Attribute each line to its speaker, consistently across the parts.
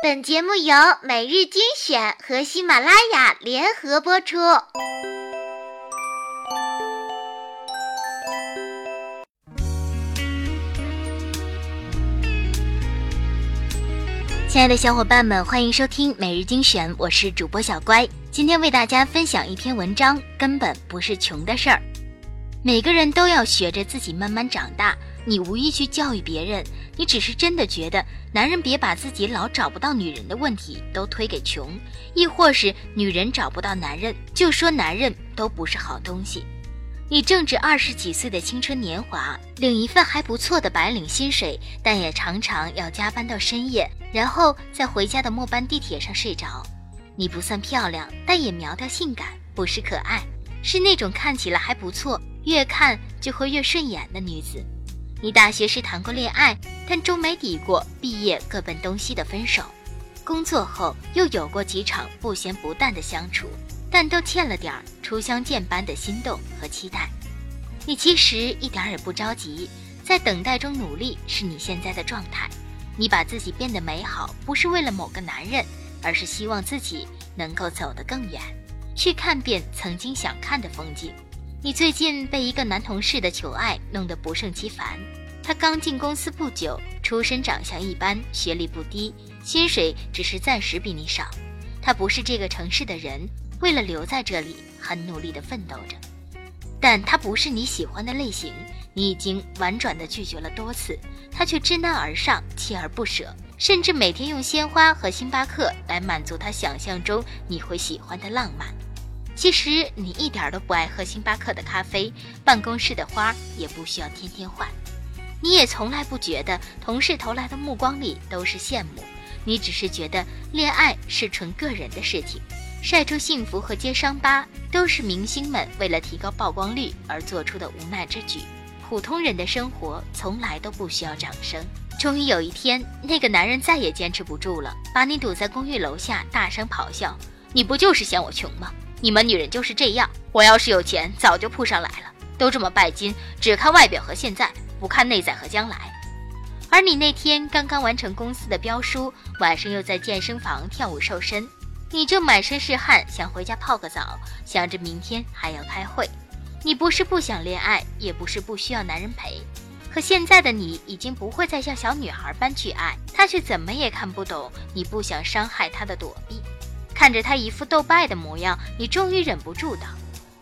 Speaker 1: 本节目由每日精选和喜马拉雅联合播出。亲爱的小伙伴们，欢迎收听每日精选，我是主播小乖。今天为大家分享一篇文章，根本不是穷的事儿。每个人都要学着自己慢慢长大。你无意去教育别人，你只是真的觉得男人别把自己老找不到女人的问题都推给穷，亦或是女人找不到男人就说男人都不是好东西。你正值二十几岁的青春年华，领一份还不错的白领薪水，但也常常要加班到深夜，然后在回家的末班地铁上睡着。你不算漂亮，但也苗条性感，不失可爱，是那种看起来还不错，越看就会越顺眼的女子。你大学时谈过恋爱，但终没抵过毕业各奔东西的分手。工作后又有过几场不咸不淡的相处，但都欠了点儿初相见般的心动和期待。你其实一点也不着急，在等待中努力是你现在的状态。你把自己变得美好，不是为了某个男人，而是希望自己能够走得更远，去看遍曾经想看的风景。你最近被一个男同事的求爱弄得不胜其烦。他刚进公司不久，出身长相一般，学历不低，薪水只是暂时比你少。他不是这个城市的人，为了留在这里，很努力地奋斗着。但他不是你喜欢的类型，你已经婉转地拒绝了多次，他却知难而上，锲而不舍，甚至每天用鲜花和星巴克来满足他想象中你会喜欢的浪漫。其实你一点都不爱喝星巴克的咖啡，办公室的花也不需要天天换，你也从来不觉得同事投来的目光里都是羡慕，你只是觉得恋爱是纯个人的事情，晒出幸福和揭伤疤都是明星们为了提高曝光率而做出的无奈之举，普通人的生活从来都不需要掌声。终于有一天，那个男人再也坚持不住了，把你堵在公寓楼下，大声咆哮：“你不就是嫌我穷吗？”你们女人就是这样，我要是有钱，早就扑上来了。都这么拜金，只看外表和现在，不看内在和将来。而你那天刚刚完成公司的标书，晚上又在健身房跳舞瘦身，你正满身是汗，想回家泡个澡，想着明天还要开会。你不是不想恋爱，也不是不需要男人陪，可现在的你已经不会再像小女孩般去爱，他却怎么也看不懂你不想伤害他的躲避。看着他一副斗败的模样，你终于忍不住道：“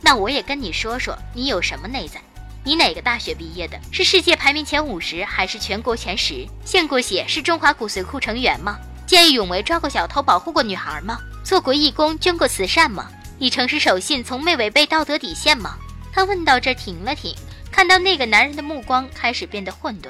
Speaker 1: 那我也跟你说说，你有什么内在？你哪个大学毕业的？是世界排名前五十，还是全国前十？献过血，是中华骨髓库成员吗？见义勇为，抓过小偷，保护过女孩吗？做过义工，捐过慈善吗？你诚实守信，从没违背道德底线吗？”他问到这停了停，看到那个男人的目光开始变得混沌，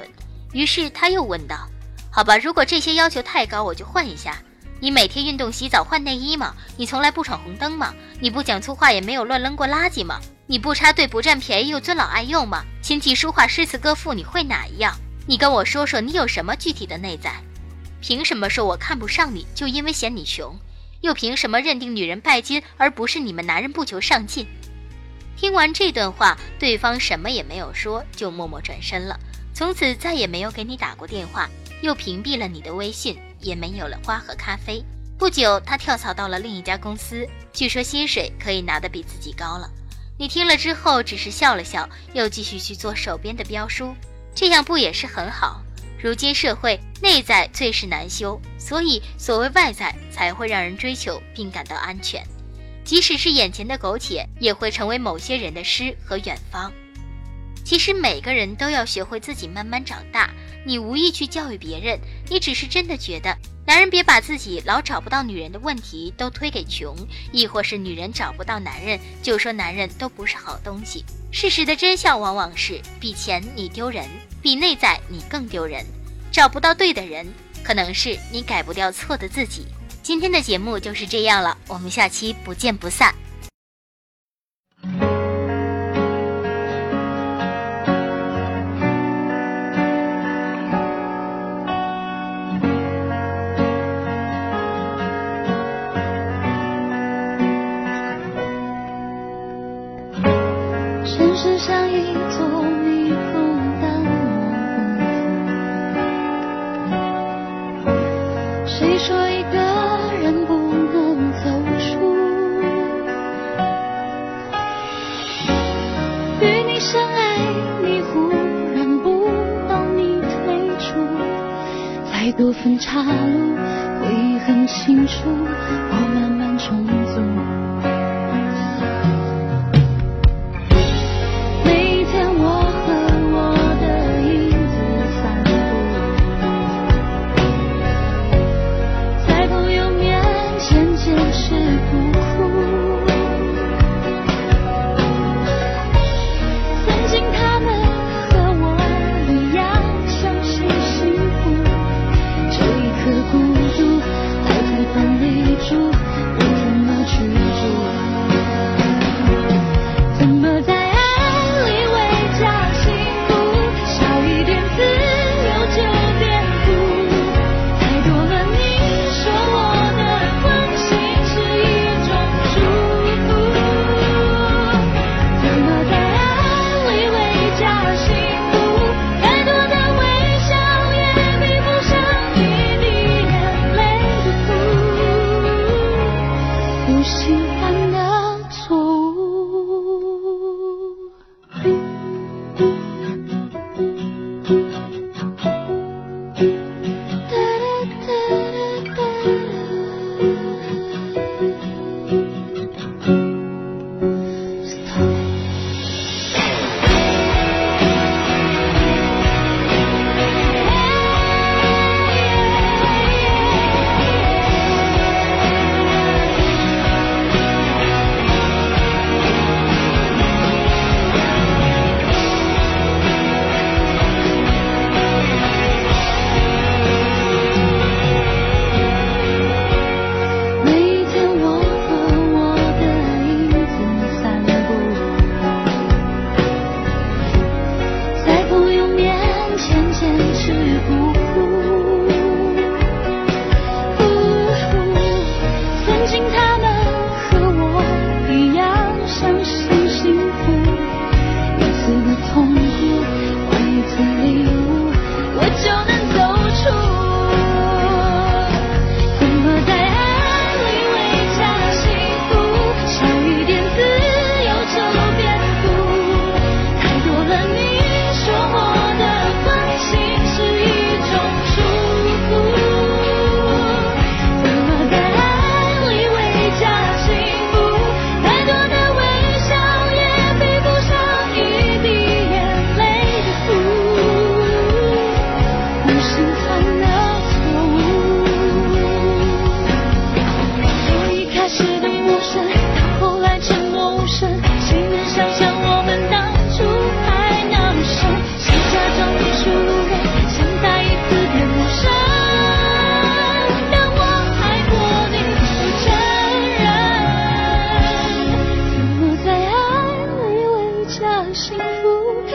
Speaker 1: 于是他又问道：“好吧，如果这些要求太高，我就换一下。”你每天运动、洗澡、换内衣吗？你从来不闯红灯吗？你不讲粗话，也没有乱扔过垃圾吗？你不插队、不占便宜，又尊老爱幼吗？琴棋书画、诗词歌赋，你会哪一样？你跟我说说，你有什么具体的内在？凭什么说我看不上你，就因为嫌你穷？又凭什么认定女人拜金，而不是你们男人不求上进？听完这段话，对方什么也没有说，就默默转身了，从此再也没有给你打过电话，又屏蔽了你的微信。也没有了花和咖啡。不久，他跳槽到了另一家公司，据说薪水可以拿得比自己高了。你听了之后，只是笑了笑，又继续去做手边的标书。这样不也是很好？如今社会内在最是难修，所以所谓外在才会让人追求并感到安全。即使是眼前的苟且，也会成为某些人的诗和远方。其实每个人都要学会自己慢慢长大。你无意去教育别人，你只是真的觉得男人别把自己老找不到女人的问题都推给穷，亦或是女人找不到男人就说男人都不是好东西。事实的真相往往是，比钱你丢人，比内在你更丢人。找不到对的人，可能是你改不掉错的自己。今天的节目就是这样了，我们下期不见不散。
Speaker 2: 太多分岔路，回忆很清楚。我慢慢重组。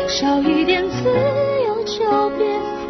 Speaker 2: 少一点自由，就别。